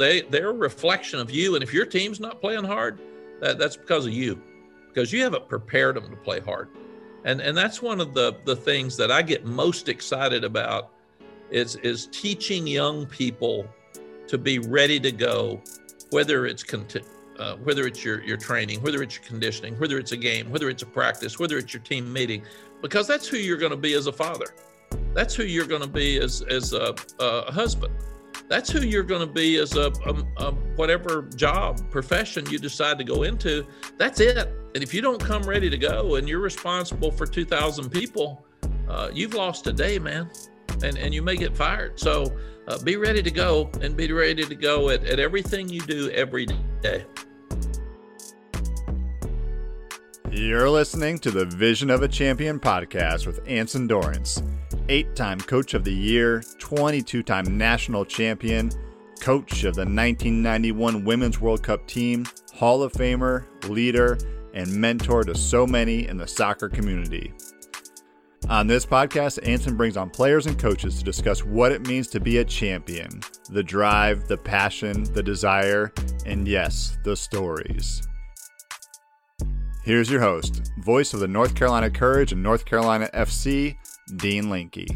they they're a reflection of you. And if your team's not playing hard, that, that's because of you, because you haven't prepared them to play hard. And and that's one of the the things that I get most excited about is is teaching young people to be ready to go, whether it's conti- uh, whether it's your your training, whether it's your conditioning, whether it's a game, whether it's a practice, whether it's your team meeting, because that's who you're going to be as a father. That's who you're going to be as as a, a husband. That's who you're going to be as a, a, a, whatever job profession you decide to go into. That's it. And if you don't come ready to go and you're responsible for 2,000 people, uh, you've lost a day, man, and and you may get fired. So uh, be ready to go and be ready to go at, at everything you do every day. You're listening to the Vision of a Champion podcast with Anson Dorrance, eight time Coach of the Year, 22 time national champion, coach of the 1991 Women's World Cup team, Hall of Famer, leader, and mentor to so many in the soccer community. On this podcast, Anson brings on players and coaches to discuss what it means to be a champion the drive, the passion, the desire, and yes, the stories. Here's your host, voice of the North Carolina Courage and North Carolina FC, Dean Linke.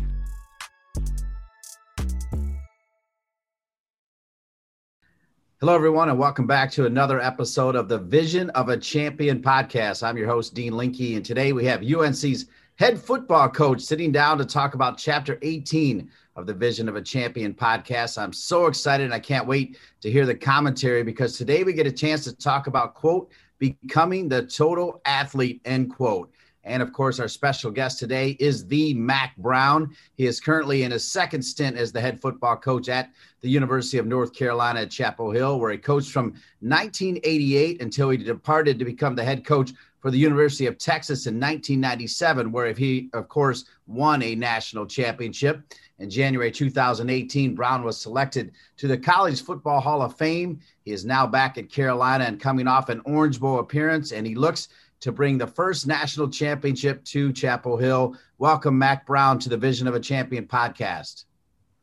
Hello, everyone, and welcome back to another episode of the Vision of a Champion podcast. I'm your host, Dean Linke, and today we have UNC's head football coach sitting down to talk about Chapter 18 of the Vision of a Champion podcast. I'm so excited. And I can't wait to hear the commentary because today we get a chance to talk about, quote, becoming the total athlete, end quote. And of course, our special guest today is the Mack Brown. He is currently in his second stint as the head football coach at the University of North Carolina at Chapel Hill, where he coached from 1988 until he departed to become the head coach for the University of Texas in 1997, where he, of course, won a national championship. In January 2018, Brown was selected to the College Football Hall of Fame. He is now back at Carolina and coming off an Orange Bowl appearance, and he looks to bring the first national championship to Chapel Hill. Welcome, Mack Brown, to the Vision of a Champion podcast.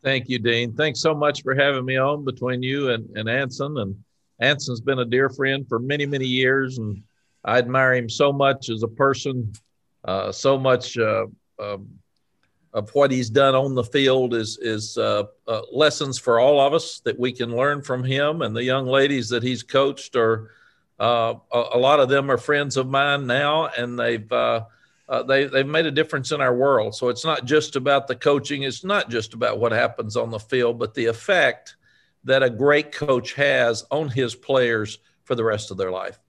Thank you, Dean. Thanks so much for having me on between you and, and Anson. And Anson's been a dear friend for many, many years, and I admire him so much as a person, uh, so much uh, um, of what he's done on the field is is uh, uh, lessons for all of us that we can learn from him. And the young ladies that he's coached are uh, a, a, lot of them are friends of mine now, and they've uh, uh, they they've made a difference in our world. So it's not just about the coaching. It's not just about what happens on the field, but the effect that a great coach has on his players for the rest of their life.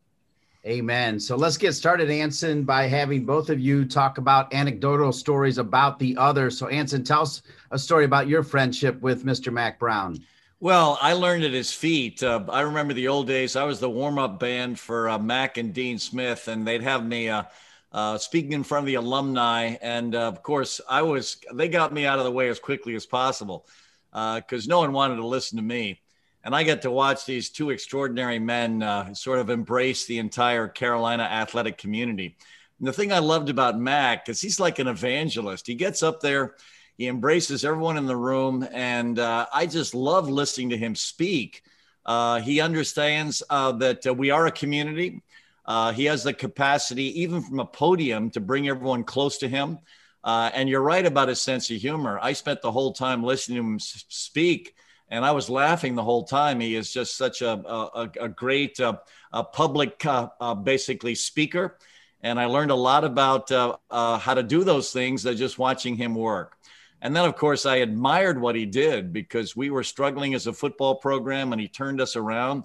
Amen. So let's get started, Anson, by having both of you talk about anecdotal stories about the other. So, Anson, tell us a story about your friendship with Mr. Mack Brown. Well, I learned at his feet. Uh, I remember the old days. I was the warm up band for uh, Mack and Dean Smith, and they'd have me uh, uh speaking in front of the alumni. And uh, of course, I was, they got me out of the way as quickly as possible because uh, no one wanted to listen to me and I get to watch these two extraordinary men uh, sort of embrace the entire Carolina athletic community. And the thing I loved about Mack is he's like an evangelist. He gets up there, he embraces everyone in the room, and uh, I just love listening to him speak. Uh, he understands uh, that uh, we are a community. Uh, he has the capacity, even from a podium, to bring everyone close to him. and you're right about his sense of humor. I spent the whole time listening to him speak and I was laughing the whole time. He is just such a a, a great uh, a public uh, uh, basically speaker, and I learned a lot about uh, uh, how to do those things just watching him work. And then, of course, I admired what he did because we were struggling as a football program, and he turned us around.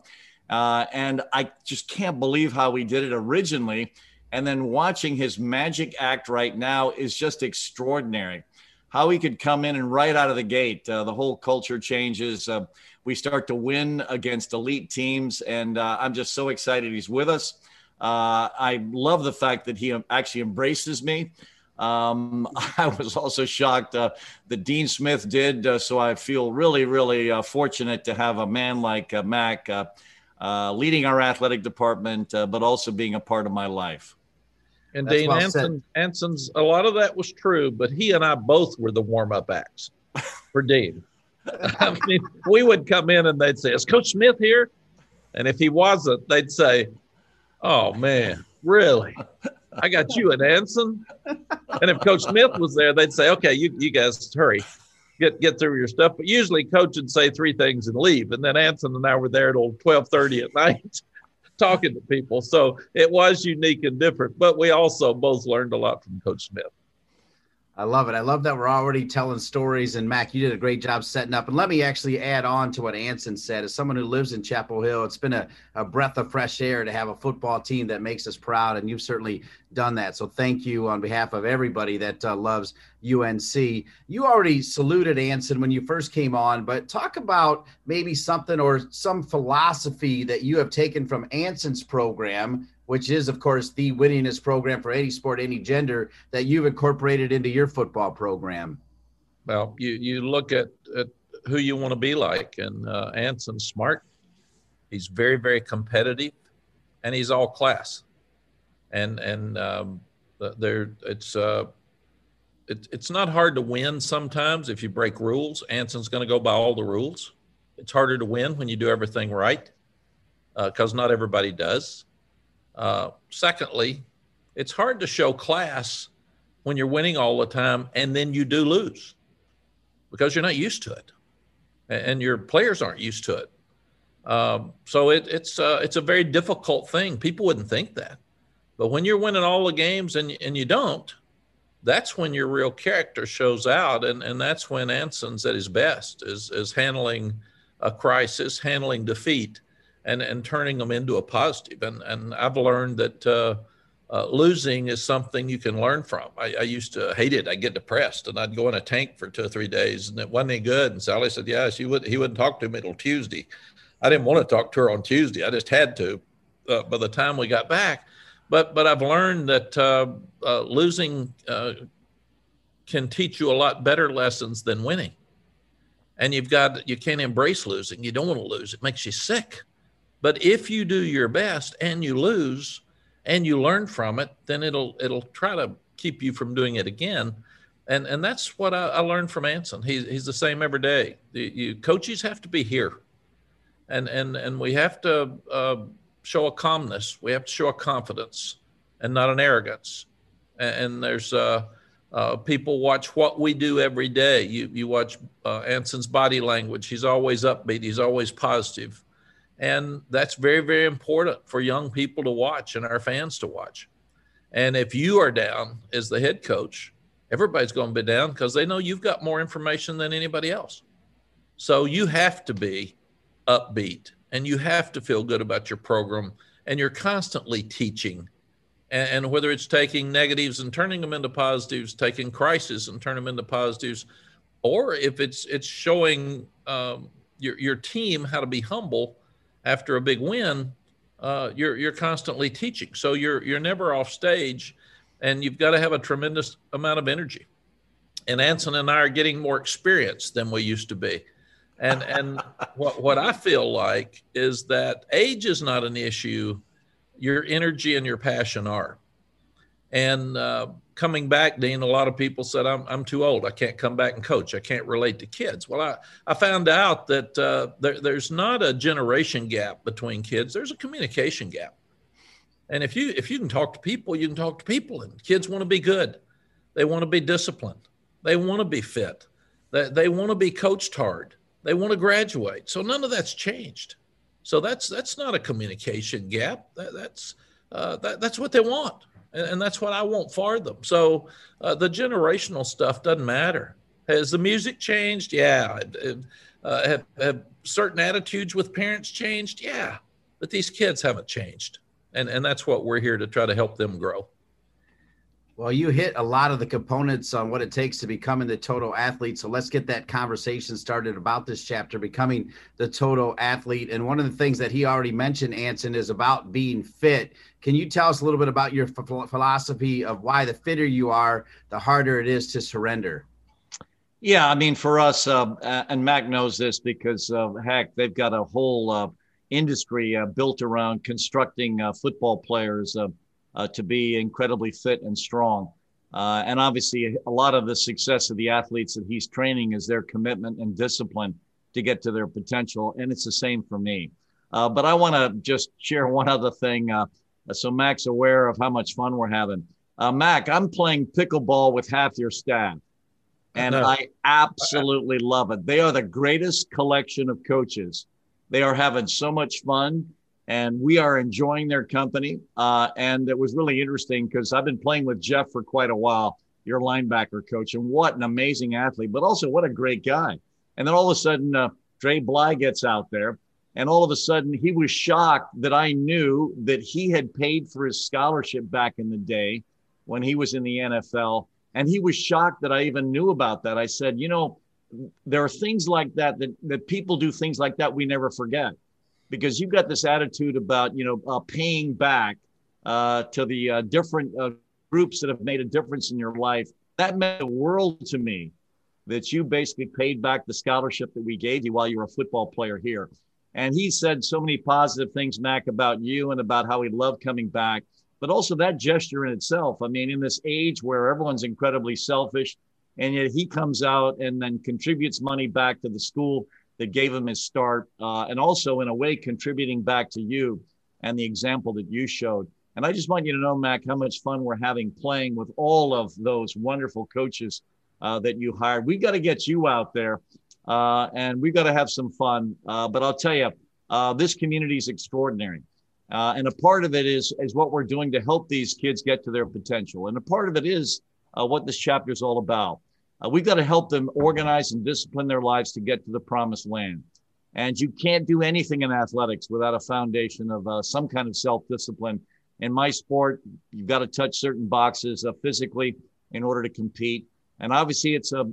Uh, and I just can't believe how he did it originally. And then watching his magic act right now is just extraordinary how he could come in and right out of the gate, uh, the whole culture changes. Uh, we start to win against elite teams, and uh, I'm just so excited he's with us. Uh, I love the fact that he actually embraces me. Um, I was also shocked uh, that Dean Smith did, uh, so I feel really, really fortunate to have a man like Mack leading our athletic department, but also being a part of my life. And That's Dean well Anson, Anson's a lot of that was true, but he and I both were the warm up acts for Dean. I mean, we would come in and they'd say, "Is Coach Smith here?" And if he wasn't, they'd say, "Oh man, really? I got you at Anson." And if Coach Smith was there, they'd say, "Okay, you you guys hurry." Get, get through your stuff, but usually coach would say three things and leave, and then Anson and I were there till twelve thirty at night, talking to people. So it was unique and different, but we also both learned a lot from Coach Smith. I love it. I love that we're already telling stories. And Mack, you did a great job setting up. And let me actually add on to what Anson said. As someone who lives in Chapel Hill, it's been a, a breath of fresh air to have a football team that makes us proud. And you've certainly done that. So thank you on behalf of everybody that uh, loves UNC. You already saluted Anson when you first came on, but talk about maybe something or some philosophy that you have taken from Anson's program which is, of course, the winningest program for any sport, any gender, that you've incorporated into your football program? Well, you, you look at, at who you want to be like, and uh, Anson's smart. He's very, very competitive, and he's all class. And and um, there, it's uh, it, it's not hard to win sometimes if you break rules. Anson's going to go by all the rules. It's harder to win when you do everything right, because uh, not everybody does. Uh, secondly, it's hard to show class when you're winning all the time and then you do lose because you're not used to it and your players aren't used to it. Um, so it, it's uh, it's a very difficult thing. People wouldn't think that, but when you're winning all the games and and you don't, that's when your real character shows out, and and that's when Anson's at his best is is handling a crisis, handling defeat, and and turning them into a positive. And and I've learned that uh, uh, losing is something you can learn from. I, I, used to hate it. I'd get depressed, and I'd go in a tank for two or three days, and it wasn't any good. And Sally said, "Yeah, she would. He wouldn't talk to me until Tuesday." I didn't want to talk to her on Tuesday. I just had to. Uh, by the time we got back, but but I've learned that uh, uh, losing uh, can teach you a lot better lessons than winning. And you've got you can't embrace losing. You don't want to lose. It makes you sick. But if you do your best and you lose and you learn from it, then it'll it'll try to keep you from doing it again. And and that's what I, I learned from Anson. He's he's the same every day. The, you, coaches have to be here, and and and we have to uh, show a calmness. We have to show a confidence, and not an arrogance. And, and there's uh, uh, people watch what we do every day. You you watch uh, Anson's body language. He's always upbeat. He's always positive. And that's very, very important for young people to watch and our fans to watch. And if you are down as the head coach, everybody's going to be down because they know you've got more information than anybody else. So you have to be upbeat and you have to feel good about your program and you're constantly teaching. And, and whether it's taking negatives and turning them into positives, taking crises and turn them into positives, or if it's it's showing um, your your team how to be humble after a big win, uh, you're you're constantly teaching. So you're you're never off stage, and you've got to have a tremendous amount of energy. And Anson and I are getting more experience than we used to be. And and what what I feel like is that age is not an issue. Your energy and your passion are. And uh, coming back, Dean, a lot of people said, I'm, I'm too old. I can't come back and coach. I can't relate to kids. Well, I, I found out that uh, there, there's not a generation gap between kids, there's a communication gap. And if you if you can talk to people, you can talk to people. And kids want to be good. They want to be disciplined. They want to be fit. They, they want to be coached hard. They want to graduate. So none of that's changed. So that's that's not a communication gap. That, that's uh, that, that's what they want and, and that's what I want for them. So uh, the generational stuff doesn't matter. Has the music changed? Yeah. Uh, have, have certain attitudes with parents changed? Yeah. But these kids haven't changed. And, and that's what we're here to try to help them grow. Well, you hit a lot of the components on what it takes to becoming the total athlete. So let's get that conversation started about this chapter, becoming the total athlete. And one of the things that he already mentioned, Anson, is about being fit. Can you tell us a little bit about your philosophy of why the fitter you are, the harder it is to surrender? Yeah, I mean, for us, uh, and Mack knows this because, uh, heck, they've got a whole uh, industry uh, built around constructing uh, football players uh, to be incredibly fit and strong. Uh, and obviously, a lot of the success of the athletes that he's training is their commitment and discipline. to get to their potential. And it's the same for me. Uh, but I want to just share one other thing uh, so Mack's aware of how much fun we're having. Uh, Mack, I'm playing pickleball with half your staff, and I absolutely love it. They are the greatest collection of coaches. They are having so much fun, and we are enjoying their company. Uh, and it was really interesting because I've been playing with Jeff for quite a while, your linebacker coach, and what an amazing athlete, but also what a great guy. And then all of a sudden, uh, Dre Bly gets out there and all of a sudden, he was shocked that I knew that he had paid for his scholarship back in the day when he was in the NFL. And he was shocked that I even knew about that. I said, you know, there are things like that that, that people do things like that we never forget because you've got this attitude about, you know, uh, paying back uh, to the uh, different uh, groups that have made a difference in your life. That meant the world to me that you basically paid back the scholarship that we gave you while you were a football player here. And he said so many positive things, Mack, about you and about how he loved coming back. But also that gesture in itself. I mean, in this age where everyone's incredibly selfish, and yet he comes out and then contributes money back to the school that gave him his start, uh, and also in a way contributing back to you and the example that you showed. And I just want you to know, Mack, how much fun we're having playing with all of those wonderful coaches uh, that you hired. We've got to get you out there uh, and we've got to have some fun. Uh, but I'll tell you, uh, this community is extraordinary. Uh, and a part of it is, is what we're doing to help these kids get to their potential. And a part of it is what this chapter is all about. Uh, we've got to help them organize and discipline their lives to get to the promised land. And you can't do anything in athletics without a foundation of some kind of self discipline. In my sport, you've got to touch certain boxes physically in order to compete. And obviously, it's a,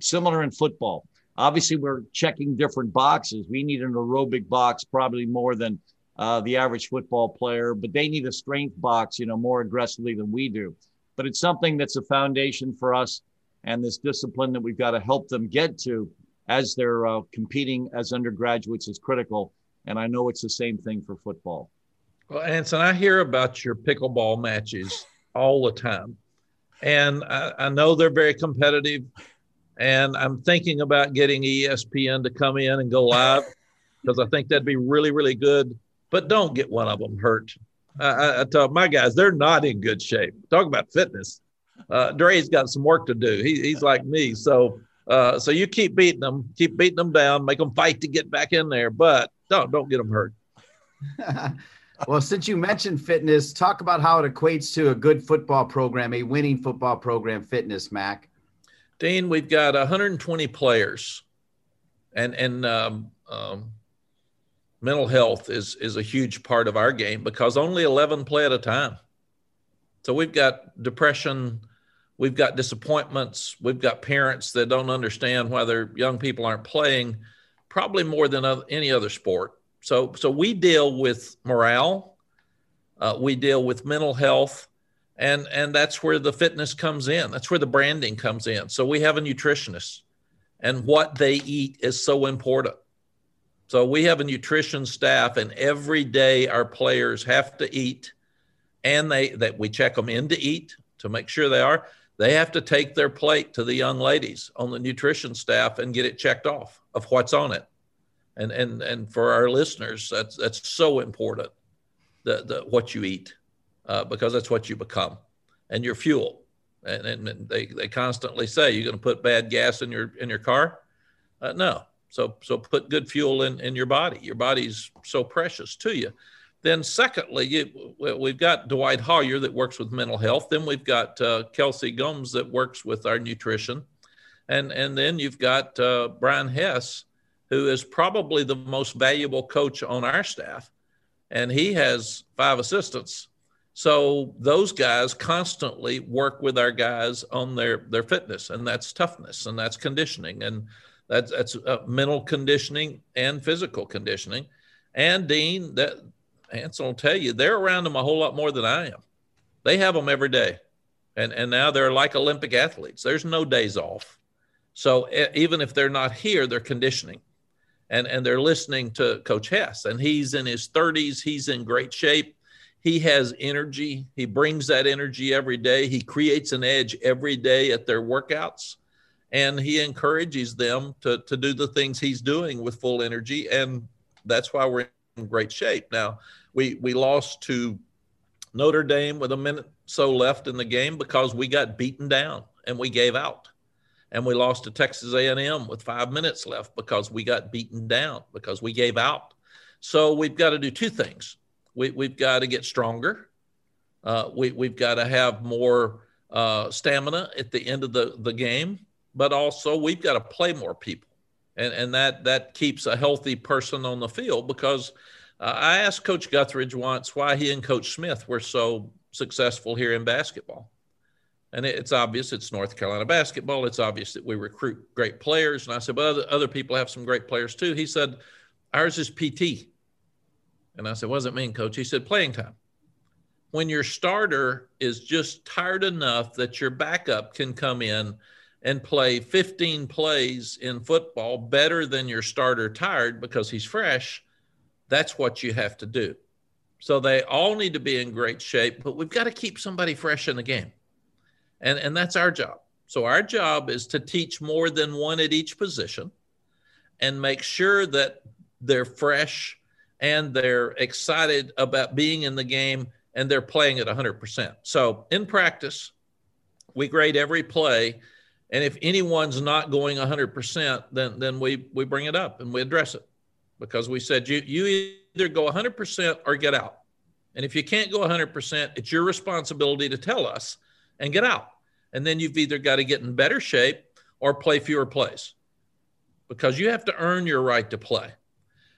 similar in football obviously we're checking different boxes. We need an aerobic box probably more than uh, the average football player, but they need a strength box, you know, more aggressively than we do. But it's something that's a foundation for us and this discipline that we've got to help them get to as they're uh, competing as undergraduates is critical. And I know it's the same thing for football. Well, Anson, I hear about your pickleball matches all the time. And I, I know they're very competitive and I'm thinking about getting ESPN to come in and go live because I think that'd be really, really good. But don't get one of them hurt. I, I tell my guys, they're not in good shape. Talk about fitness. Uh, Dre's got some work to do. He, he's like me. So, uh, so you keep beating them, keep beating them down, make them fight to get back in there, but don't don't get them hurt. well, since you mentioned fitness, talk about how it equates to a good football program, a winning football program. Fitness, Mack. Dean, we've got 120 players, and and um, um, mental health is is a huge part of our game because only 11 play at a time. So we've got depression, we've got disappointments, we've got parents that don't understand why their young people aren't playing, probably more than any other sport. So so we deal with morale, uh, we deal with mental health and and that's where the fitness comes in. That's where the branding comes in. So we have a nutritionist and what they eat is so important. So we have a nutrition staff and every day our players have to eat and they that we check them in to eat to make sure they are they have to take their plate to the young ladies on the nutrition staff and get it checked off of what's on it and and and for our listeners that's that's so important the, the what you eat uh, because that's what you become and your fuel. And, and they, they constantly say, you're going to put bad gas in your, in your car? Uh, no. So, so put good fuel in, in your body. Your body's so precious to you. Then, secondly, you, we've got Dwight Hoyer that works with mental health. Then we've got uh, Kelsey Gomes that works with our nutrition. And, and then you've got uh, Brian Hess, who is probably the most valuable coach on our staff. And he has five assistants so those guys constantly work with our guys on their their fitness, and that's toughness, and that's conditioning, and that's that's uh, mental conditioning and physical conditioning. And Dean, that Anson will tell you, they're around them a whole lot more than I am. They have them every day, and and now they're like Olympic athletes. There's no days off. So even if they're not here, they're conditioning, and and they're listening to Coach Hess, and he's in his 30s. He's in great shape he has energy. He brings that energy every day. He creates an edge every day at their workouts. and he encourages them to, to do the things he's doing with full energy. And that's why we're in great shape. Now, we, we lost to Notre Dame with a minute so left in the game because we got beaten down and we gave out. And we lost to Texas A&M with five minutes left because we got beaten down because we gave out. So we've got to do two things. We, we've got to get stronger. Uh, we, we've got to have more uh, stamina at the end of the, the game but also we've got to play more people. And, and that, that keeps a healthy person on the field because uh, I asked Coach Guthridge once why he and Coach Smith were so successful here in basketball. And it's obvious it's North Carolina basketball. It's obvious that we recruit great players. And I said, but other, other people have some great players too. He said, ours is PT. And I said, what does it mean, coach? He said, playing time. When your starter is just tired enough that your backup can come in and play 15 plays in football better than your starter tired because he's fresh, that's what you have to do. So they all need to be in great shape, but we've got to keep somebody fresh in the game. And, and that's our job. So our job is to teach more than one at each position and make sure that they're fresh and they're excited about being in the game and they're playing at 100%. So in practice, we grade every play and if anyone's not going 100%, then then we we bring it up and we address it because we said you you either go 100% or get out. And if you can't go 100%, it's your responsibility to tell us and get out. And then you've either got to get in better shape or play fewer plays because you have to earn your right to play.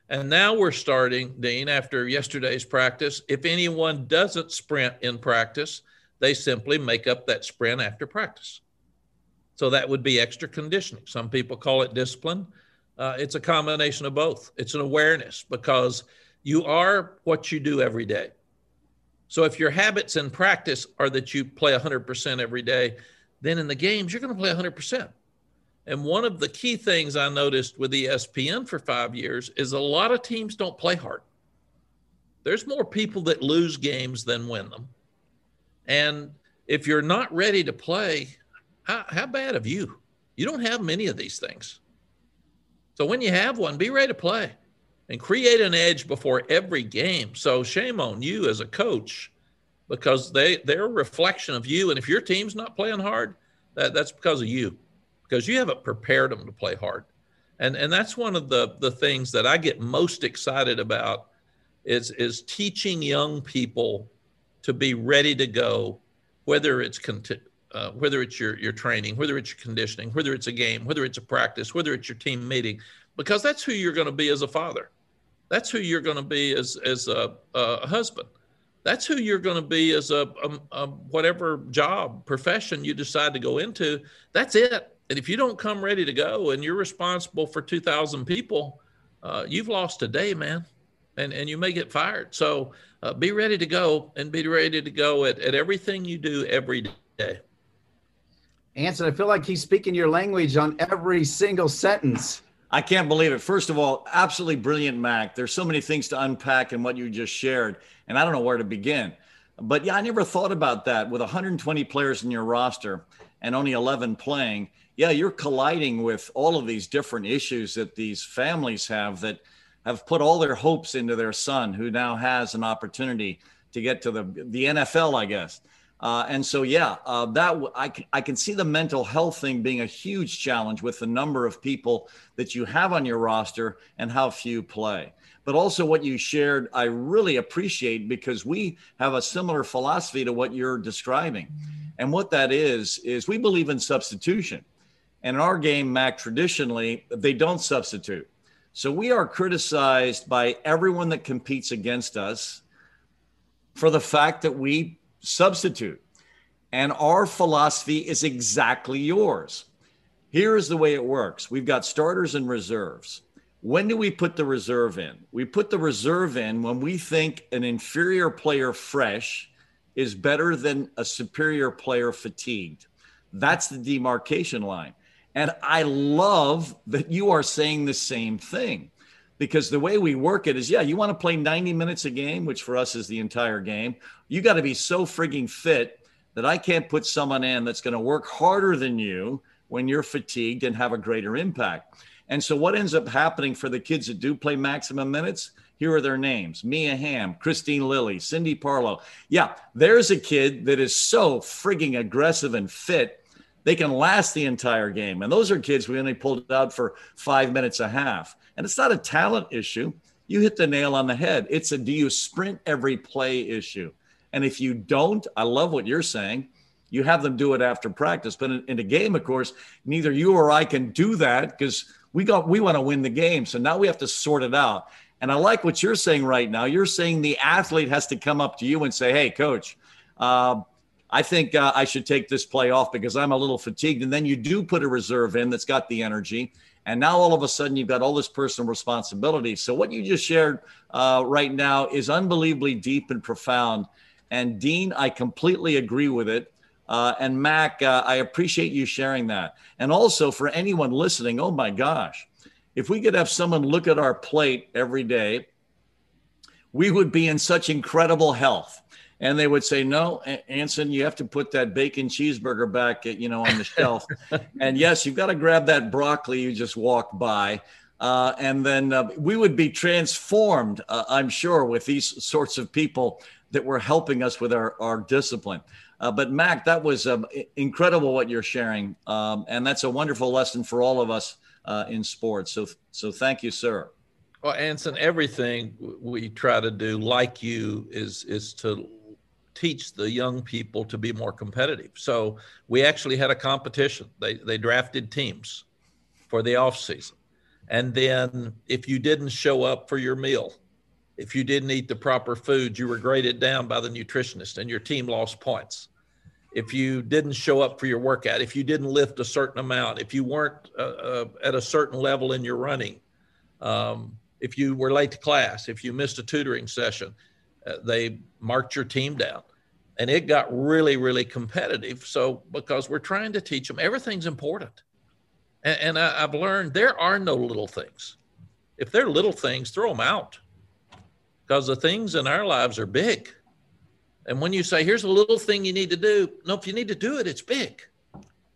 And now we're starting, Dean, after yesterday's practice. If anyone doesn't sprint in practice, they simply make up that sprint after practice. So that would be extra conditioning. Some people call it discipline. Uh, it's a combination of both. It's an awareness because you are what you do every day. So if your habits and practice are that you play 100% every day, then in the games, you're going to play 100%. And one of the key things I noticed with ESPN for five years is a lot of teams don't play hard. There's more people that lose games than win them. And if you're not ready to play, how, how bad of you? You don't have many of these things. So when you have one, be ready to play and create an edge before every game. So shame on you as a coach because they they're a reflection of you. And if your team's not playing hard, that, that's because of you, because you haven't prepared them to play hard. And and that's one of the the things that I get most excited about is is teaching young people to be ready to go, whether it's conti- uh, whether it's your your training, whether it's your conditioning, whether it's a game, whether it's a practice, whether it's your team meeting, because that's who you're going to be as a father. That's who you're going to be as as a, a husband. That's who you're going to be as a, a, a whatever job profession you decide to go into. That's it. And if you don't come ready to go, and you're responsible for 2,000 people, uh, you've lost a day, man, and and you may get fired. So uh, be ready to go, and be ready to go at, at everything you do every day. Anson, I feel like he's speaking your language on every single sentence. I can't believe it. First of all, absolutely brilliant, Mack. There's so many things to unpack in what you just shared, and I don't know where to begin. But yeah, I never thought about that. With 120 players in your roster and only 11 playing, yeah, you're colliding with all of these different issues that these families have that have put all their hopes into their son, who now has an opportunity to get to the the NFL, I guess. Uh, and so, yeah, uh, that I, I can see the mental health thing being a huge challenge with the number of people that you have on your roster and how few play. But also, what you shared, I really appreciate because we have a similar philosophy to what you're describing. And what that is, is we believe in substitution. And in our game, Mack, traditionally, they don't substitute. So we are criticized by everyone that competes against us for the fact that we substitute. And our philosophy is exactly yours. Here is the way it works we've got starters and reserves. When do we put the reserve in? We put the reserve in when we think an inferior player fresh is better than a superior player fatigued. That's the demarcation line. And I love that you are saying the same thing because the way we work it is yeah, you want to play 90 minutes a game, which for us is the entire game. You got to be so frigging fit that I can't put someone in that's going to work harder than you when you're fatigued and have a greater impact. And so, what ends up happening for the kids that do play maximum minutes? Here are their names Mia Hamm, Kristine Lilly, Cindy Parlow. Yeah, there's a kid that is so frigging aggressive and fit, they can last the entire game. And those are kids we only pulled out for five minutes a half. And it's not a talent issue. You hit the nail on the head. It's a do you sprint every play issue? And if you don't, I love what you're saying. You have them do it after practice. But in, in a game, of course, neither you or I can do that because we got we want to win the game. So now we have to sort it out. And I like what you're saying right now. You're saying the athlete has to come up to you and say, "Hey, coach, uh, I think uh, I should take this play off because I'm a little fatigued." And then you do put a reserve in that's got the energy. And now all of a sudden you've got all this personal responsibility. So what you just shared uh, right now is unbelievably deep and profound. And Dean, I completely agree with it. Uh, and Mack, uh, I appreciate you sharing that. And also for anyone listening, oh my gosh, if we could have someone look at our plate every day, we would be in such incredible health. And they would say, "No, Anson, you have to put that bacon cheeseburger back, you know, on the shelf." and yes, you've got to grab that broccoli you just walked by. Uh, and then uh, we would be transformed, uh, I'm sure, with these sorts of people that were helping us with our, our discipline. Uh, but Mack, that was um, incredible what you're sharing, um, and that's a wonderful lesson for all of us uh, in sports. So, so thank you, sir. Well, Anson, everything we try to do, like you, is is to teach the young people to be more competitive. So we actually had a competition. They they drafted teams for the off season, and then if you didn't show up for your meal, if you didn't eat the proper food, you were graded down by the nutritionist, and your team lost points if you didn't show up for your workout, if you didn't lift a certain amount, if you weren't uh, uh, at a certain level in your running, um, if you were late to class, if you missed a tutoring session, uh, they marked your team down. And it got really, really competitive. So, because we're trying to teach them everything's important. And, and I, I've learned there are no little things. If they're little things, throw them out because the things in our lives are big and when you say, here's a little thing you need to do, no, if you need to do it, it's big.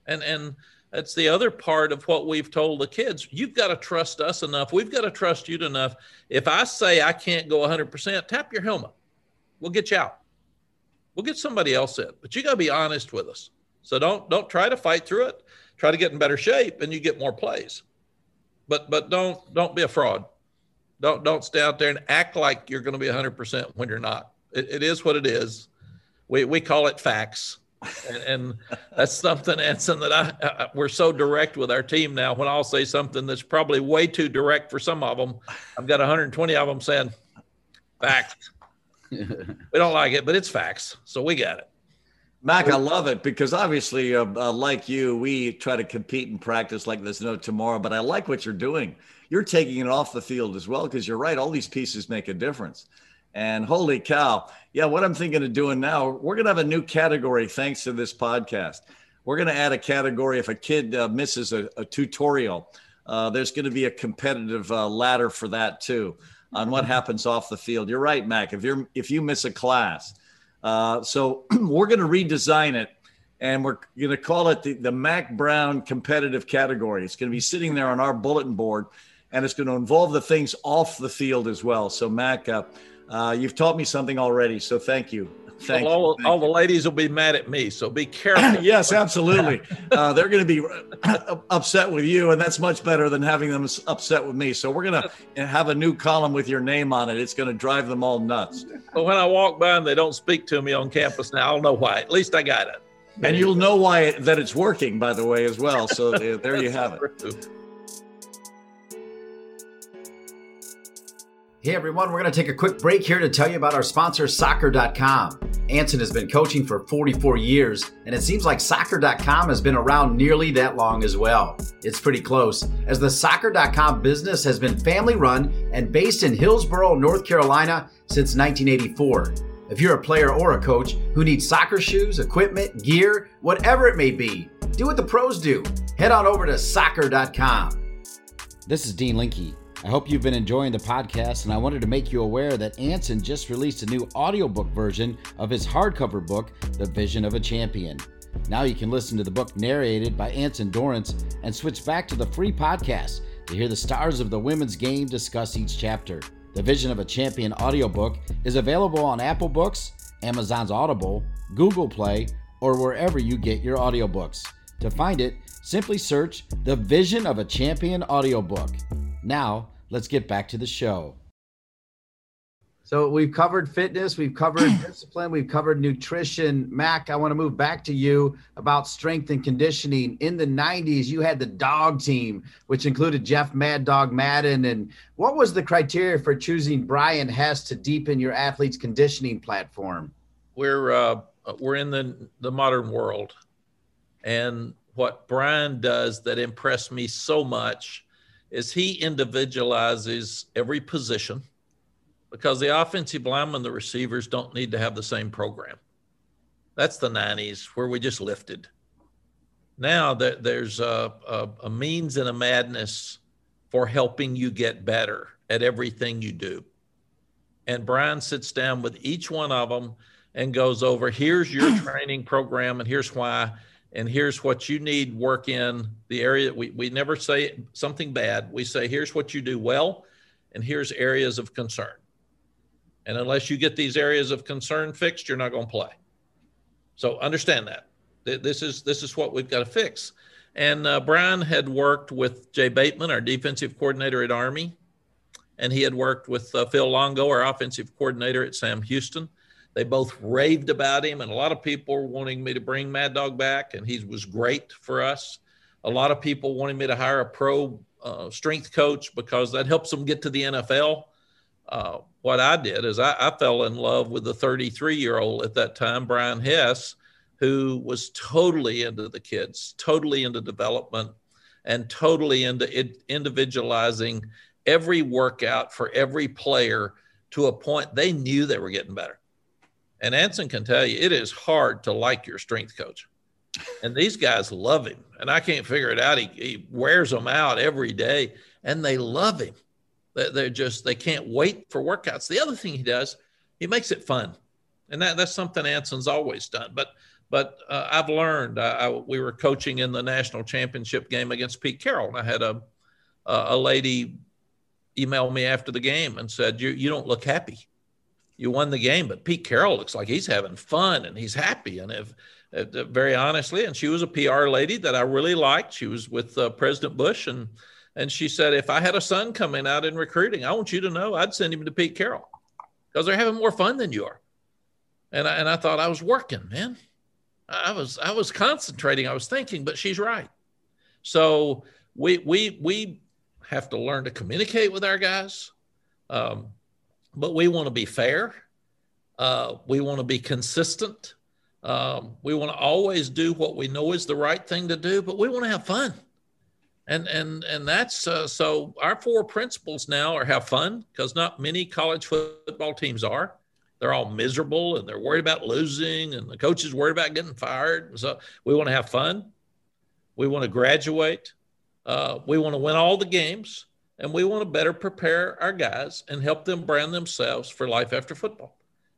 And and that's the other part of what we've told the kids. You've got to trust us enough. We've got to trust you enough. If I say I can't go 100%, tap your helmet. We'll get you out. We'll get somebody else in. But you got to be honest with us. So don't don't try to fight through it. Try to get in better shape and you get more plays. But but don't don't be a fraud. Don't don't stay out there and act like you're going to be 100% when you're not. It, it is what it is. We, we call it facts. and, and, that's something, Anson, that I, I, we're so direct with our team now. When I'll say something that's probably way too direct for some of them, I've got 120 of them saying facts. we don't like it, but it's facts, so we got it. Mack, I love it because obviously, uh, uh, like you, we try to compete and practice like there's no tomorrow. But I like what you're doing. You're taking it off the field as well because you're right. All these pieces make a difference. And holy cow. Yeah, what I'm thinking of doing now, we're going to have a new category thanks to this podcast. We're going to add a category if a kid uh, misses a, a tutorial. Uh, there's going to be a competitive uh, ladder for that too on what happens off the field. You're right, Mack. If you're if you miss a class, uh, so we're going to redesign it, and we're going to call it the, the Mack Brown competitive category. It's going to be sitting there on our bulletin board, and it's going to involve the things off the field as well. So Mack, uh, uh, you've taught me something already, so thank you. Thank well, all, Thank all the ladies will be mad at me, so be careful. yes, absolutely. Uh, they're going to be upset with you, and that's much better than having them upset with me. So we're going to have a new column with your name on it. It's going to drive them all nuts. But when I walk by and they don't speak to me on campus now, I'll know why. At least I got it. And you'll know why that it's working, by the way, as well. So there you have it. Hey everyone, we're going to take a quick break here to tell you about our sponsor, soccer.com. Anson has been coaching for 44 years, and it seems like soccer.com has been around nearly that long as well. It's pretty close, as the soccer.com business has been family run and based in Hillsborough, North Carolina since 1984. If you're a player or a coach who needs soccer shoes, equipment, gear, whatever it may be, do what the pros do. Head on over to soccer.com. This is Dean Linke. I hope you've been enjoying the podcast, and I wanted to make you aware that Anson just released a new audiobook version of his hardcover book, The Vision of a Champion. Now you can listen to the book narrated by Anson Dorrance and switch back to the free podcast to hear the stars of the women's game discuss each chapter. The Vision of a Champion audiobook is available on Apple Books, Amazon's Audible, Google Play, or wherever you get your audiobooks. To find it, simply search The Vision of a Champion audiobook. Now, let's get back to the show. So we've covered fitness, we've covered discipline, we've covered nutrition. Mack, I want to move back to you about strength and conditioning. In the 90s, you had the dog team, which included Jeff Mad Dog Madden. And what was the criteria for choosing Brian Hess to deepen your athlete's conditioning platform? We're uh, we're in the the modern world, and what Brian does that impressed me so much is he individualizes every position because the offensive linemen, the receivers don't need to have the same program. That's the 90s where we just lifted. Now that there's a, a, a means and a madness for helping you get better at everything you do. And Brian sits down with each one of them and goes over here's your training program, and here's why, and here's what you need work in the area. We, we never say something bad. We say, here's what you do well, and here's areas of concern. And unless you get these areas of concern fixed, you're not going to play. So understand that. This is this is what we've got to fix. And uh, Brian had worked with Jay Bateman, our defensive coordinator at Army, and he had worked with uh, Phil Longo, our offensive coordinator at Sam Houston. They both raved about him, and a lot of people were wanting me to bring Mad Dog back, and he was great for us. A lot of people wanted me to hire a pro uh, strength coach because that helps them get to the NFL. Uh, what I did is I, I fell in love with the 33 year old at that time, Brian Hess, who was totally into the kids, totally into development, and totally into individualizing every workout for every player to a point they knew they were getting better. And Anson can tell you, it is hard to like your strength coach. And these guys love him. And I can't figure it out. He, he wears them out every day and they love him. They're just they can't wait for workouts. The other thing he does, he makes it fun, and that that's something Anson's always done. But but uh, I've learned. I, I, we were coaching in the national championship game against Pete Carroll, and I had a a lady email me after the game and said, "You you don't look happy. You won the game, but Pete Carroll looks like he's having fun and he's happy." And if uh, very honestly, and she was a PR lady that I really liked. She was with uh, President Bush and and she said, if I had a son coming out in recruiting, I want you to know I'd send him to Pete Carroll because they're having more fun than you are. And I, and I thought I was working, man. I was I was concentrating. I was thinking, but she's right. So we we we have to learn to communicate with our guys, um, but we want to be fair. Uh, we want to be consistent. Um, we want to always do what we know is the right thing to do, but we want to have fun. And and and that's uh, so our four principles now are have fun because not many college football teams are. They're all miserable and they're worried about losing and the coach is worried about getting fired. So we want to have fun. We want to graduate. Uh, we want to win all the games and we want to better prepare our guys and help them brand themselves for life after football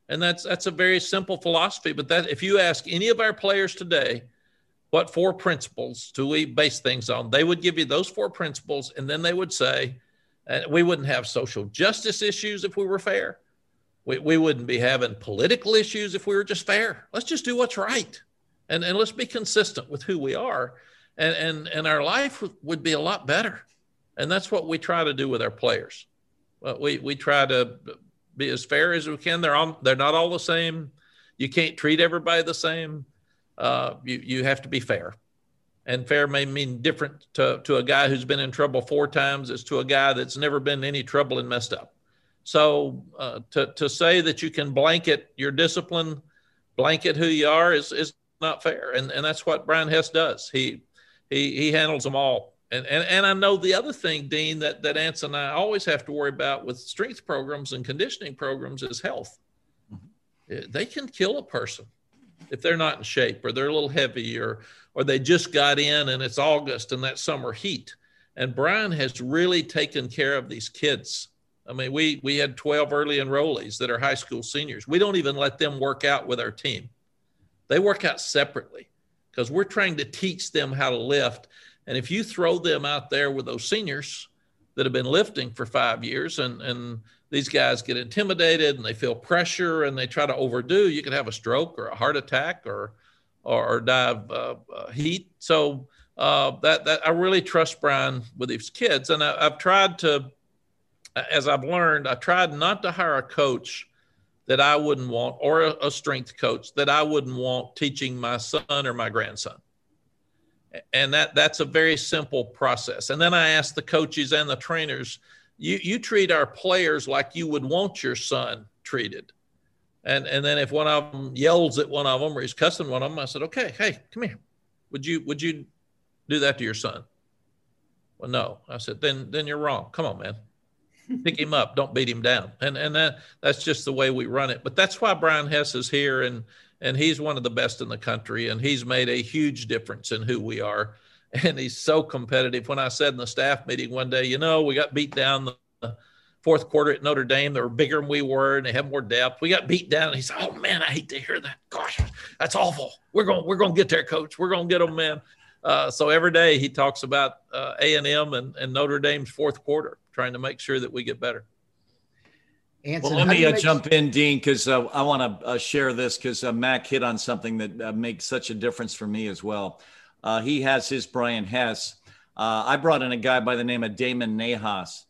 and that's that's a very simple philosophy but that if you ask any of our players today what four principles do we base things on? They would give you those four principles, and then they would say, uh, we wouldn't have social justice issues if we were fair. We, we wouldn't be having political issues if we were just fair. Let's just do what's right. And, and let's be consistent with who we are. And, and, and our life would be a lot better. And that's what we try to do with our players. We, we try to be as fair as we can. They're, all, they're not all the same. You can't treat everybody the same uh, you, you have to be fair. And fair may mean different to, to a guy who's been in trouble four times as to a guy that's never been in any trouble and messed up. So uh, to, to say that you can blanket your discipline, blanket who you are is, is not fair. And, and that's what Brian Hess does. He, he, he handles them all. And, and, and I know the other thing, Dean, that, that Anson and I always have to worry about with strength programs and conditioning programs is health. Mm-hmm. They can kill a person if they're not in shape or they're a little heavy or or they just got in and it's August and that summer heat. And Brian has really taken care of these kids. I mean, we we had 12 early enrollees that are high school seniors. We don't even let them work out with our team. They work out separately. because we're trying to teach them how to lift. And if you throw them out there with those seniors that have been lifting for five years and, and these guys get intimidated and they feel pressure and they try to overdo, you could have a stroke or a heart attack or, or, or die of uh, uh, heat. So uh, that, that I really trust Brian with these kids. And I, I've tried to, as I've learned, I tried not to hire a coach that I wouldn't want, or a, strength coach that I wouldn't want teaching my son or my grandson. And that that's a very simple process. And then I ask the coaches and the trainers, you you treat our players like you would want your son treated. And and then if one of them yells at one of them or he's cussing one of them, I said, okay, hey, come here. Would you would you do that to your son? Well, no. I said, then then you're wrong. Come on, man pick him up. Don't beat him down. And and that that's just the way we run it. But that's why Brian Hess is here, and and he's one of the best in the country, and he's made a huge difference in who we are. And he's so competitive. When I said in the staff meeting one day, you know, we got beat down the fourth quarter at Notre Dame. They were bigger than we were, and they had more depth. We got beat down. And he said, "Oh man, I hate to hear that. Gosh, that's awful. We're going, we're going to get there, coach. We're going to get them, man." Uh, so every day he talks about uh, A and and Notre Dame's fourth quarter, trying to make sure that we get better. Anson, well, let me uh, jump in, Dean, because uh, I want to uh, share this because uh, Mack hit on something that uh, makes such a difference for me as well. Uh, he has his Brian Hess. I brought in a guy by the name of Damon Nahas.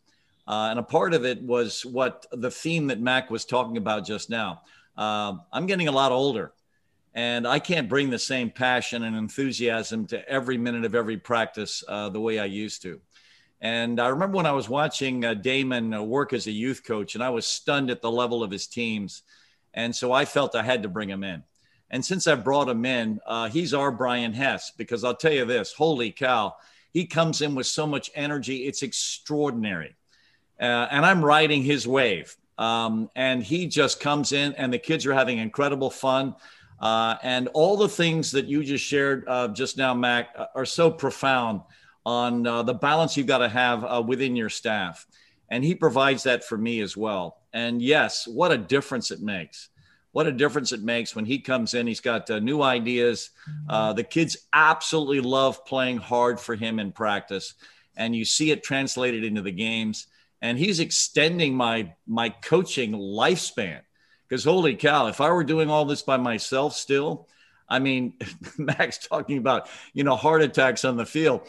and a part of it was what the theme that Mack was talking about just now. I'm getting a lot older, and I can't bring the same passion and enthusiasm to every minute of every practice the way I used to. And I remember when I was watching uh, Damon uh, work as a youth coach, and I was stunned at the level of his teams. And so I felt I had to bring him in. And since I brought him in, uh, he's our Brian Hess, because I'll tell you this holy cow, he comes in with so much energy. It's extraordinary. Uh, and I'm riding his wave. Um, and he just comes in, and the kids are having incredible fun. Uh, and all the things that you just shared uh, just now, Mack, are so profound on uh, the balance you've got to have uh, within your staff. And he provides that for me as well. And yes, what a difference it makes. What a difference it makes when he comes in. He's got uh, new ideas. Uh, the kids absolutely love playing hard for him in practice. And you see it translated into the games. And he's extending my, my coaching lifespan. Because holy cow, if I were doing all this by myself still, I mean, Mack's talking about, you know, heart attacks on the field.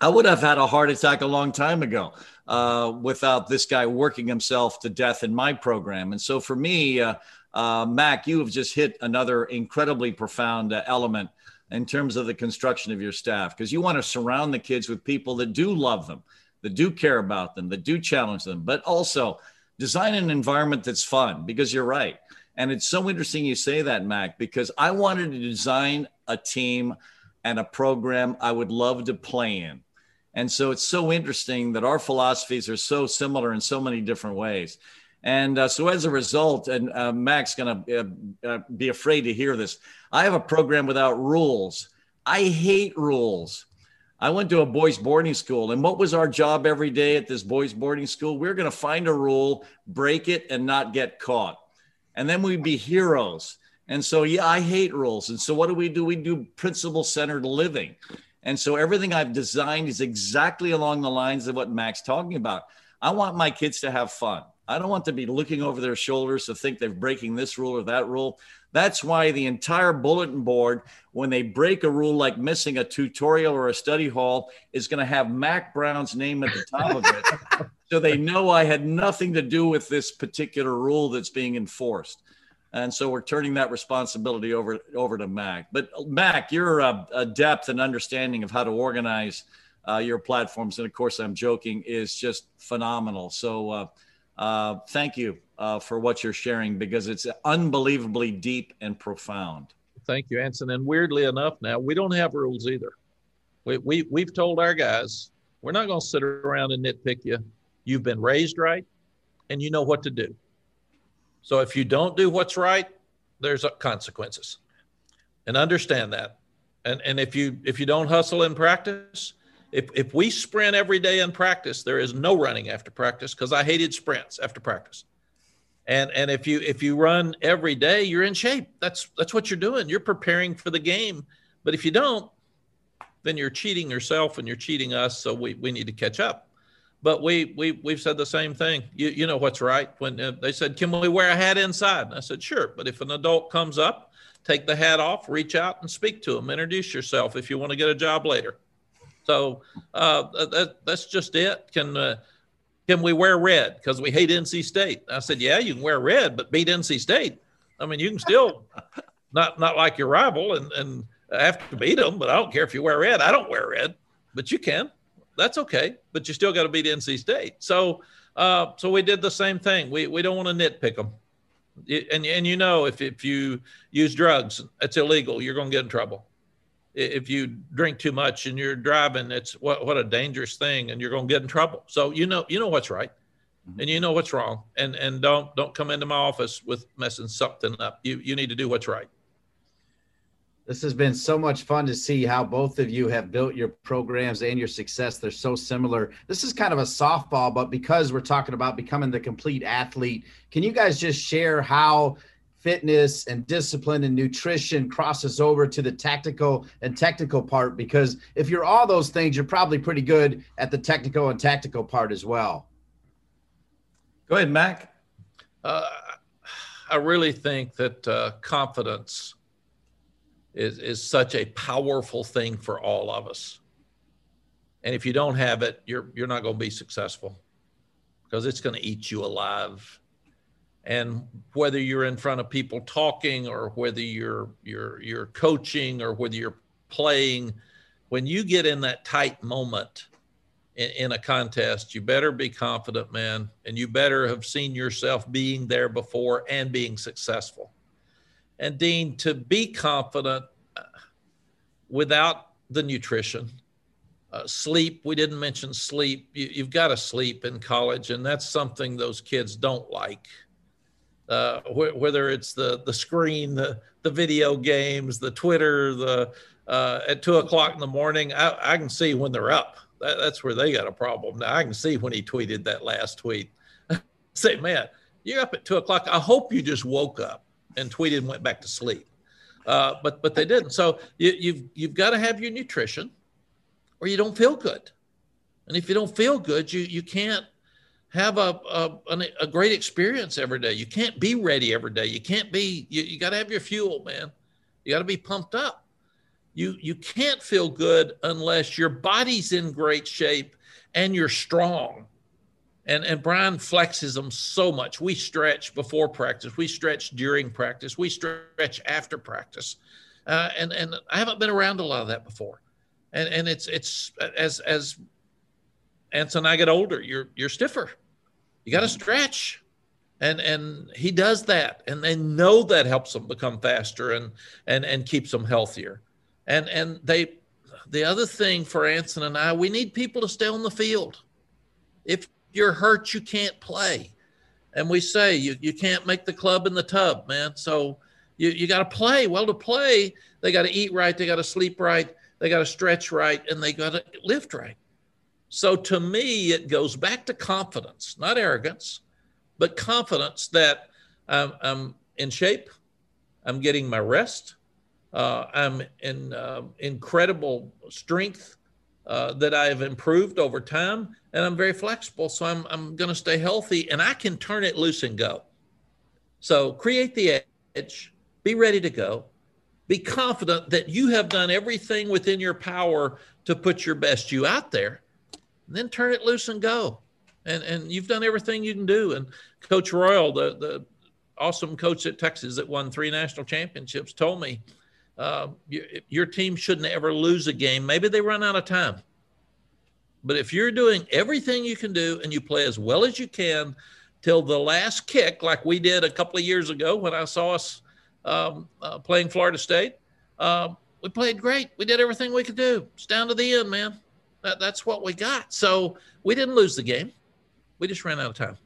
I would have had a heart attack a long time ago uh, without this guy working himself to death in my program. And so for me, uh, uh, Mack, you have just hit another incredibly profound uh, element in terms of the construction of your staff because you want to surround the kids with people that do love them, that do care about them, that do challenge them, but also design an environment that's fun because you're right. And it's so interesting you say that, Mack, because I wanted to design a team and a program I would love to play in and so it's so interesting that our philosophies are so similar in so many different ways. And uh, so as a result, and uh, Mack's going to uh, uh, be afraid to hear this, I have a program without rules. I hate rules. I went to a boys' boarding school, and what was our job every day at this boys' boarding school? We are going to find a rule, break it, and not get caught. And then we'd be heroes. And so, yeah, I hate rules. And so, what do we do? We do principle centered living. And so everything I've designed is exactly along the lines of what Mack's talking about. I want my kids to have fun. I don't want to be looking over their shoulders to think they're breaking this rule or that rule. That's why the entire bulletin board, when they break a rule like missing a tutorial or a study hall, is going to have Mack Brown's name at the top of it. so they know I had nothing to do with this particular rule that's being enforced and so we're turning that responsibility over over to Mack. But Mack, your uh, depth and understanding of how to organize uh, your platforms, and of course I'm joking, is just phenomenal. So uh, uh thank you uh, for what you're sharing because it's unbelievably deep and profound. Thank you, Anson. And weirdly enough, now we don't have rules either. We, we we've told our guys we're not going to sit around and nitpick you. You've been raised right, and you know what to do so if you don't do what's right, there's consequences. And understand that. And and if you if you don't hustle in practice, if if we sprint every day in practice, there is no running after practice because I hated sprints after practice. And and if you if you run every day, you're in shape. That's that's what you're doing. You're preparing for the game. But if you don't, then you're cheating yourself and you're cheating us. So we, we need to catch up. But we, we, we've said the same thing. You, you know what's right. When uh, they said, Can we wear a hat inside? And I said, Sure. But if an adult comes up, take the hat off, reach out and speak to them, introduce yourself if you want to get a job later. So uh, that, that's just it. Can, uh, can we wear red because we hate NC State? I said, Yeah, you can wear red, but beat NC State. I mean, you can still not not like your rival and, and have to beat them, but I don't care if you wear red. I don't wear red, but you can. That's okay, but you still got to beat NC State. So, uh, so we did the same thing. We we don't want to nitpick them, and and you know if if you use drugs, it's illegal. You're going to get in trouble. If you drink too much and you're driving, it's what what a dangerous thing, and you're going to get in trouble. So you know you know what's right mm-hmm. and you know what's wrong and and don't don't come into my office with messing something up you you need to do what's right this has been so much fun to see how both of you have built your programs and your success. They're so similar. This is kind of a softball, but because we're talking about becoming the complete athlete, can you guys just share how fitness and discipline and nutrition crosses over to the tactical and technical part? Because if you're all those things, you're probably pretty good at the technical and tactical part as well. Go ahead, Mack. Uh, I really think that uh, confidence is, is such a powerful thing for all of us. And if you don't have it, you're, you're not going to be successful because it's going to eat you alive. And whether you're in front of people talking or whether you're, you're, you're coaching or whether you're playing, when you get in that tight moment in, in a contest, you better be confident, man. And you better have seen yourself being there before and being successful and Dean, to be confident uh, without the nutrition, uh, sleep, we didn't mention sleep. You, have got to sleep in college, and that's something those kids don't like. Uh, wh- whether it's the the screen, the the video games, the Twitter, the uh, at two o'clock in the morning, I, I can see when they're up. That, that's where they got a problem. Now I can see when he tweeted that last tweet. Say, man, you're up at two o'clock. I hope you just woke up and tweeted and went back to sleep. Uh, but but they didn't. So you, you've you've got to have your nutrition, or you don't feel good. And if you don't feel good, you you can't have a a, a great experience every day. You can't be ready every day. You can't be. You, you got to have your fuel, man. You got to be pumped up. You you can't feel good unless your body's in great shape and you're strong and, and Brian flexes them so much. We stretch before practice, we stretch during practice, we stretch after practice. Uh, and, and I haven't been around a lot of that before. And, and it's, it's as, as Anson and I get older, you're, you're stiffer. You got to stretch. And, and he does that. And they know that helps them become faster and, and, and keeps them healthier. And, and they, the other thing for Anson and I, we need people to stay on the field. If you're hurt, you can't play. And we say you, you can't make the club in the tub, man. So you, you got to play. Well, to play, they got to eat right, they got to sleep right, they got to stretch right, and they got to lift right. So to me, it goes back to confidence, not arrogance, but confidence that I'm, I'm in shape, I'm getting my rest, uh, I'm in uh, incredible strength uh, that I have improved over time, and I'm very flexible. So I'm, I'm going to stay healthy and I can turn it loose and go. So create the edge, be ready to go, be confident that you have done everything within your power to put your best you out there, and then turn it loose and go. And, and you've done everything you can do. And Coach Royal, the, the awesome coach at Texas that won three national championships, told me, uh, your, team shouldn't ever lose a game. Maybe they run out of time but if you're doing everything you can do and you play as well as you can till the last kick, like we did a couple of years ago when I saw us um, uh, playing Florida State, uh, we played great. We did everything we could do. It's down to the end, man. That, that's what we got. So we didn't lose the game. We just ran out of time.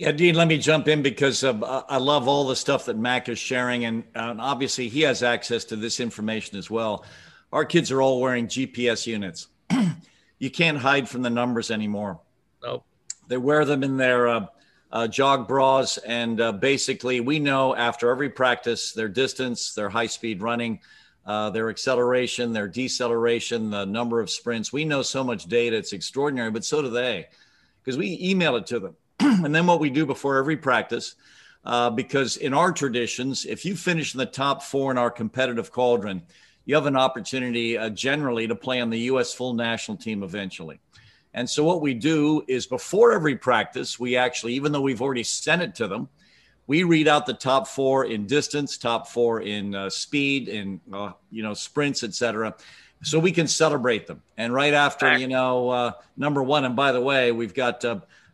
Yeah, Dean, let me jump in because uh, I love all the stuff that Mack is sharing. And, and obviously, he has access to this information as well our kids are all wearing GPS units. you can't hide from the numbers anymore. Nope. They wear them in their uh, uh, jog bras. And uh, basically, we know after every practice their distance, their high speed running, uh, their acceleration, their deceleration, the number of sprints. We know so much data, it's extraordinary, but so do they because we email it to them. and then what we do before every practice, uh, because in our traditions, if you finish in the top four in our competitive cauldron, you have an opportunity uh, generally to play on the U.S. full national team eventually. And so what we do is before every practice, we actually, even though we've already sent it to them, we read out the top four in distance, top four in uh, speed, in uh, you know sprints, etc. So we can celebrate them. And right after, you know, uh, number one. And by the way, we've got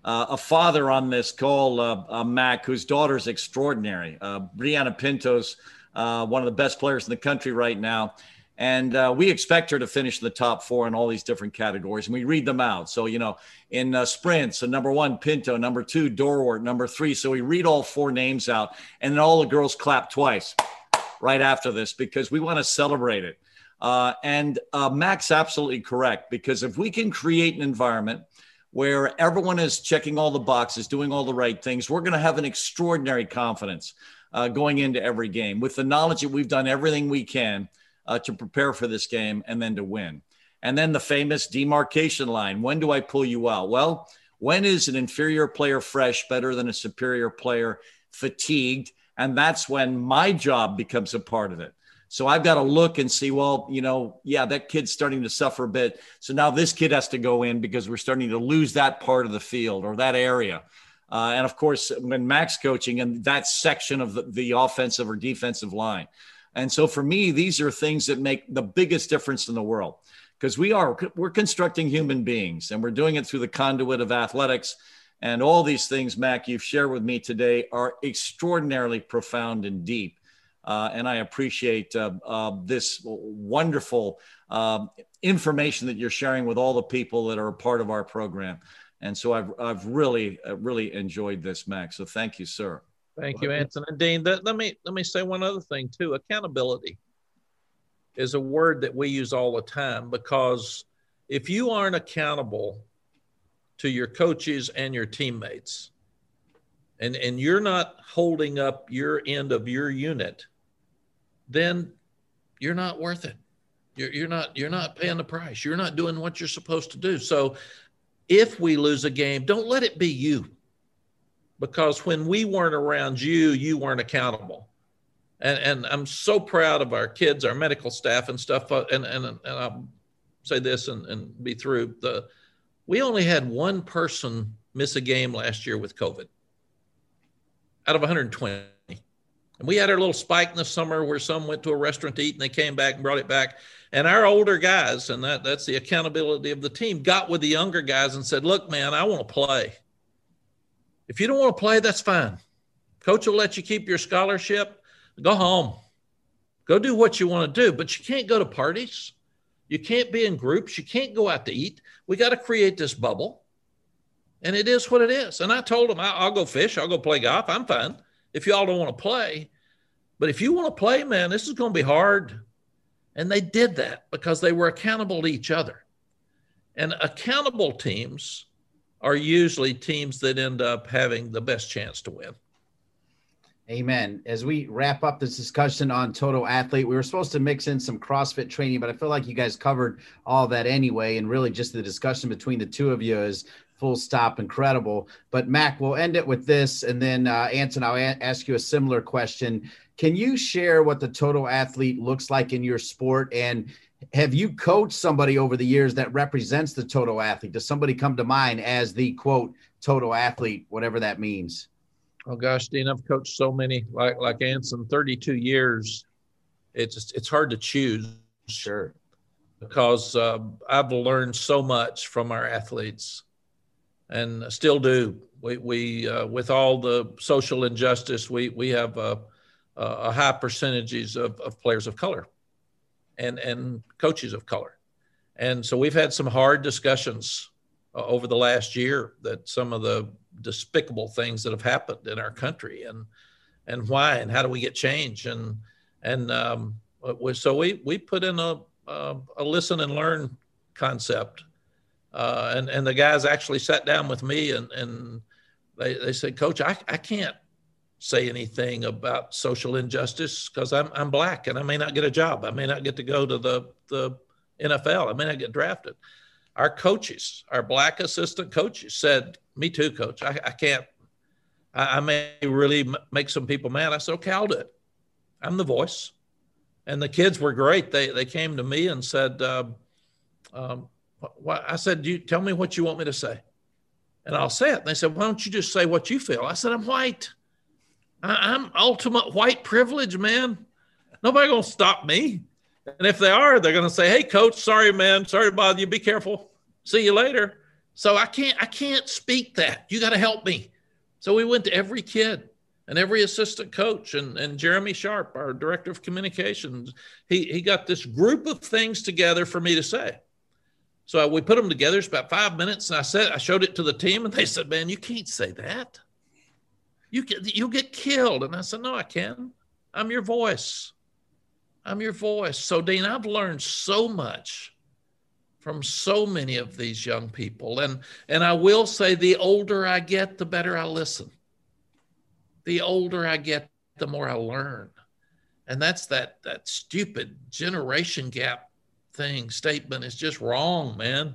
uh, uh, a father on this call, uh, Mack, whose daughter's extraordinary. Brianna Pinto's, one of the best players in the country right now. And uh, we expect her to finish in the top four in all these different categories. And we read them out. So, you know, in uh, sprints, so number one, Pinto, number two, Dorwart, number three. So we read all four names out. And then all the girls clap twice right after this because we want to celebrate it. Uh, and uh, Mack's absolutely correct because if we can create an environment where everyone is checking all the boxes, doing all the right things, we're going to have an extraordinary confidence uh, going into every game with the knowledge that we've done everything we can uh, to prepare for this game and then to win. And then the famous demarcation line when do I pull you out? Well, when is an inferior player fresh better than a superior player fatigued? And that's when my job becomes a part of it. So I've got to look and see, well, you know, yeah, that kid's starting to suffer a bit. So now this kid has to go in because we're starting to lose that part of the field or that area. Uh, and of course, when Mack's coaching and that section of the, the offensive or defensive line. And so for me, these are things that make the biggest difference in the world because we are we're constructing human beings and we're doing it through the conduit of athletics and all these things Mack you've shared with me today are extraordinarily profound and deep uh, and i appreciate uh, uh, this wonderful um, information that you're sharing with all the people that are a part of our program and so i've, I've really uh, really enjoyed this Max. so thank you sir Thank you, Anson and Dean. That, let me let me say one other thing too. Accountability is a word that we use all the time because if you aren't accountable to your coaches and your teammates, and and you're not holding up your end of your unit, then you're not worth it. You're, you're not you're not paying the price. You're not doing what you're supposed to do. So if we lose a game, don't let it be you because when we weren't around you, you weren't accountable. And, and I'm so proud of our kids, our medical staff and stuff. Uh, and, and, and I'll say this and, and be through the, we only had one person miss a game last year with COVID out of 120. And we had our little spike in the summer where some went to a restaurant to eat and they came back and brought it back. And our older guys, and that, that's the accountability of the team, got with the younger guys and said, Look, man, I want to play. If you don't want to play, that's fine. Coach will let you keep your scholarship. Go home. Go do what you want to do, but you can't go to parties. You can't be in groups. You can't go out to eat. We got to create this bubble. And it is what it is. And I told them, I'll go fish. I'll go play golf. I'm fine if you all don't want to play. But if you want to play, man, this is going to be hard. And they did that because they were accountable to each other. And accountable teams are usually teams that end up having the best chance to win. Amen. As we wrap up this discussion on Total Athlete, we were supposed to mix in some CrossFit training, but I feel like you guys covered all that anyway. And really, just the discussion between the two of you is full stop incredible. But Mac, we'll end it with this. And then, uh, Anson, I'll a- ask you a similar question. Can you share what the Total Athlete looks like in your sport? And have you coached somebody over the years that represents the total athlete? Does somebody come to mind as the quote total athlete, whatever that means? Oh gosh, Dean, I've coached so many like like Anson, 32 years. It's it's hard to choose. Sure. Because uh, I've learned so much from our athletes, and still do. We we uh, with all the social injustice, we we have a, a high percentages of, of players of color and and coaches of color. And so we've had some hard discussions uh, over the last year that some of the despicable things that have happened in our country and and why and how do we get change and and um, so we we put in a a, a listen and learn concept uh, and and the guys actually sat down with me and and they, they said, Coach, I, I can't say anything about social injustice because I'm, I'm black and I may not get a job. I may not get to go to the, the NFL. I may not get drafted. Our coaches, our black assistant coaches said, Me too, coach. I, I can't, I, I, may really make some people mad. I said, Okay, I'll do it. I'm the voice. And the kids were great. They, they came to me and said, um, um, what, I said, you tell me what you want me to say. And I'll say it. And they said, why don't you just say what you feel? I said, I'm white. I, am ultimate white privilege, man. Nobody gonna stop me. And if they are, they're gonna say, "Hey, coach, sorry, man, sorry to bother you. Be careful. See you later." So I can't, I can't speak that. You got to help me. So we went to every kid and every assistant coach and, and Jeremy Sharp, our director of communications. He he got this group of things together for me to say. So we put them together. It's about five minutes, and I said, I showed it to the team, and they said, "Man, you can't say that." You get, you'll get killed. And I said, No, I can. I'm your voice. I'm your voice. So, Dean, I've learned so much from so many of these young people. And, and I will say, the older I get, the better I listen. The older I get, the more I learn. And that's that, that stupid generation gap thing statement is just wrong, man.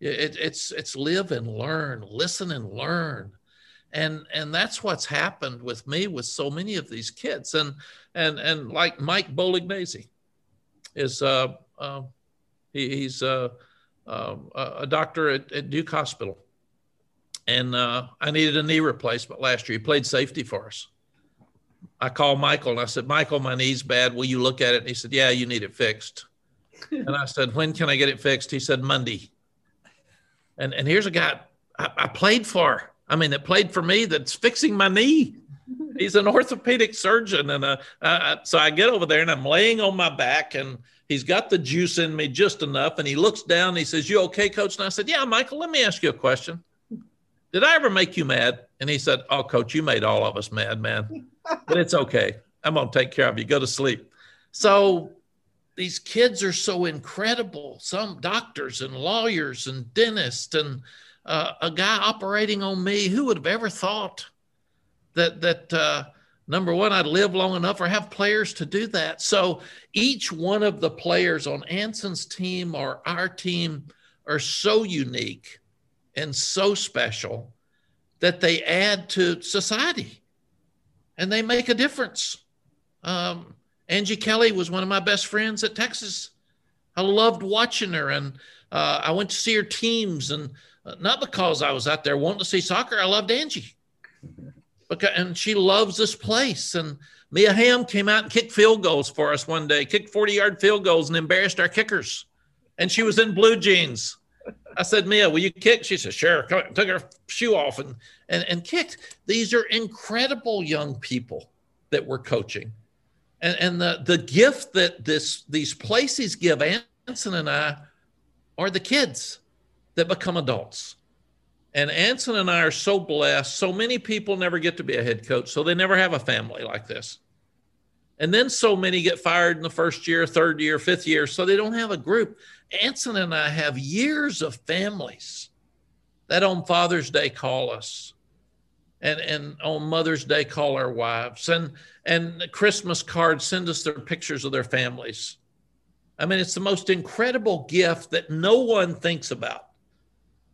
It, it's, it's live and learn, listen and learn. And and that's what's happened with me with so many of these kids. And and and like mike bolognese is uh, uh he, he's uh, uh, a doctor at, at, duke hospital. And uh, i needed a knee replacement last year. He played safety for us. I called michael and i said michael my knee's bad. Will you look at it? And he said yeah you need it fixed and i said when can i get it fixed he said monday and and here's a guy I, I played for I mean, that played for me that's fixing my knee. He's an orthopedic surgeon. And uh, so I get over there and I'm laying on my back and he's got the juice in me just enough. And he looks down and he says, You okay, coach? And I said, Yeah, Michael, let me ask you a question. Did I ever make you mad? And he said, Oh, coach, you made all of us mad, man. But it's okay. I'm going to take care of you. Go to sleep. So these kids are so incredible. Some doctors and lawyers and dentists and uh, a guy operating on me. Who would have ever thought that that uh, number one I'd live long enough or have players to do that? So each one of the players on Anson's team or our team are so unique and so special that they add to society and they make a difference. Um, Angie Kelly was one of my best friends at Texas. I loved watching her, and uh, I went to see her teams, and not because I was out there wanting to see soccer. I loved Angie. Because, and she loves this place. And Mia Hamm came out and kicked field goals for us one day, kicked 40 yard field goals and embarrassed our kickers. And she was in blue jeans. I said, Mia, will you kick? She said, sure. Took her shoe off and, and, and kicked. These are incredible young people that we're coaching. And, and the, the gift that this these places give Anson and I are the kids that become adults. And Anson and I are so blessed. So many people never get to be a head coach, so they never have a family like this. And then so many get fired in the first year, third year, fifth year, so they don't have a group. Anson and I have years of families that on Father's Day call us. And, and on Mother's Day call our wives. And and Christmas cards send us their pictures of their families. I mean, it's the most incredible gift that no one thinks about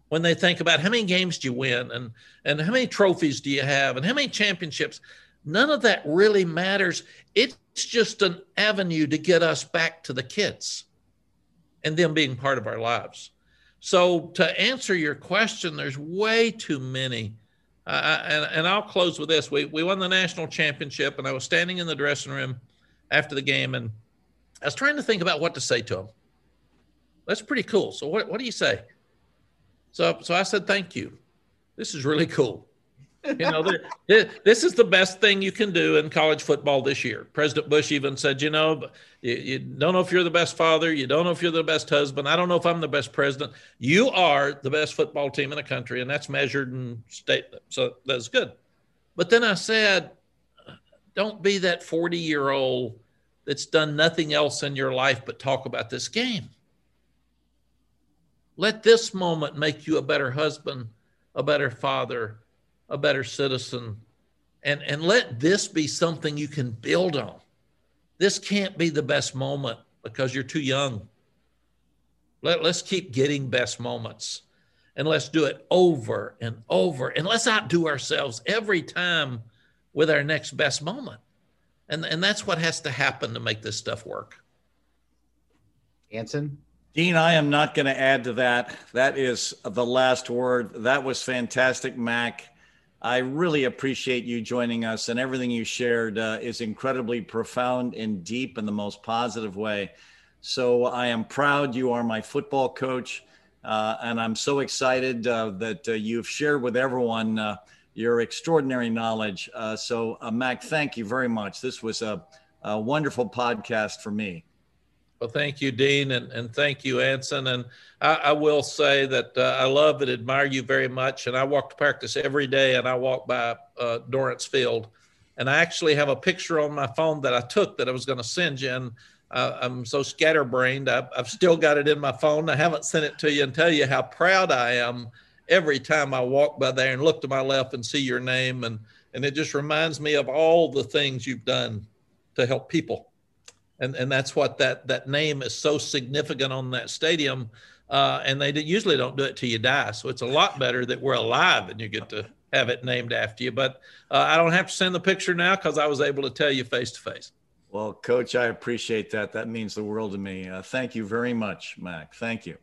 when they think about how many games do you win and and how many trophies do you have and how many championships. None of that really matters. It's just an avenue to get us back to the kids and them being part of our lives. So to answer your question there's way too many uh, and, and i'll close with this we, we won the national championship and i was standing in the dressing room after the game and i was trying to think about what to say to him. that's pretty cool so what, what do you say so, so I said, thank you. This is really cool. You know, this is the best thing you can do in college football this year. President Bush even said, you know, you, you, don't know if you're the best father. You don't know if you're the best husband. I don't know if I'm the best president. You are the best football team in the country, and that's measured in state. So that's good. But then I said, don't be that 40 year old that's done nothing else in your life but talk about this game. Let this moment make you a better husband, a better father, a better citizen. And, and let this be something you can build on. This can't be the best moment because you're too young. Let, let's keep getting best moments and let's do it over and over and let's outdo ourselves every time with our next best moment. And, and that's what has to happen to make this stuff work. Anson? Dean, I am not going to add to that. That is the last word. That was fantastic, Mack. I really appreciate you joining us, and everything you shared uh, is incredibly profound and deep in the most positive way. So I am proud you are my football coach, uh, and I'm so excited uh, that uh, you've shared with everyone uh, your extraordinary knowledge. Uh, so, Mack, thank you very much. This was a, a wonderful podcast for me. Well, thank you, Dean, and, and thank you, Anson. And I, I will say that uh, I love and admire you very much. And I walk to practice every day, and I walk by uh, Dorrance Field. And I actually have a picture on my phone that I took that I was going to send you. And uh, I'm so scatterbrained. I've, I've still got it in my phone. I haven't sent it to you and tell you how proud I am every time I walk by there and look to my left and see your name. And, and it just reminds me of all the things you've done to help people and and that's what that that name is so significant on that stadium. Uh, and they usually don't do it till you die, so it's a lot better that we're alive and you get to have it named after you. But uh, I don't have to send the picture now because I was able to tell you face to face. Well, Coach, I appreciate that. That means the world to me. Uh, thank you very much, Mack. Thank you.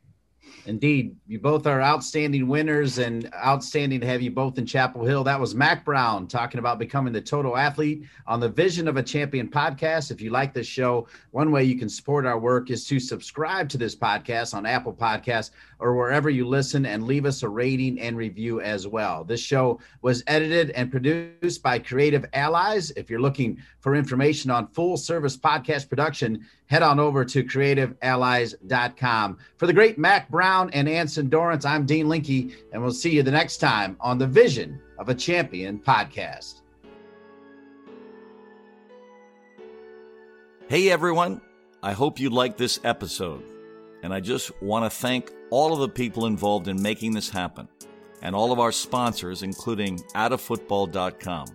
Indeed, you both are outstanding winners and outstanding to have you both in Chapel Hill. That was Mack Brown talking about becoming the total athlete on the Vision of a Champion podcast. If you like this show, one way you can support our work is to subscribe to this podcast on Apple Podcasts or wherever you listen and leave us a rating and review as well. This show was edited and produced by Creative Allies. If you're looking for information on full service podcast production, head on over to creativeallies.com. For the great Mack Brown and Anson Dorrance, I'm Dean Linke, and we'll see you the next time on the Vision of a Champion podcast. Hey everyone, I hope you liked this episode. And I just want to thank all of the people involved in making this happen and all of our sponsors, including addafootball.com.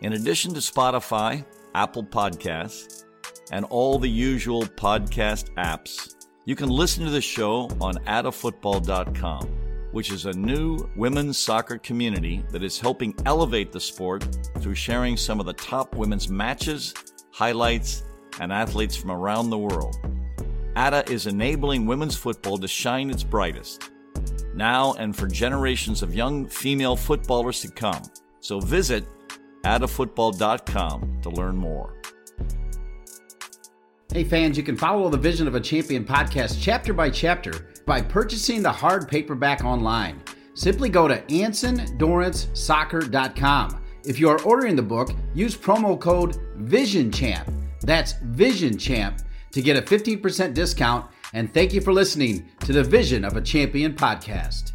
In addition to Spotify, Apple Podcasts, and all the usual podcast apps, you can listen to the show on addafootball.com, which is a new women's soccer community that is helping elevate the sport through sharing some of the top women's matches, highlights, and athletes from around the world. ADDA is enabling women's football to shine its brightest, now and for generations of young female footballers to come. So visit addafootball.com to learn more. Hey fans, you can follow the Vision of a Champion podcast chapter by chapter by purchasing the hard paperback online. Simply go to AnsonDorranceSoccer.com. If you are ordering the book, use promo code VISIONCHAMP. That's VISIONCHAMP to get a 15% discount. And thank you for listening to the Vision of a Champion podcast.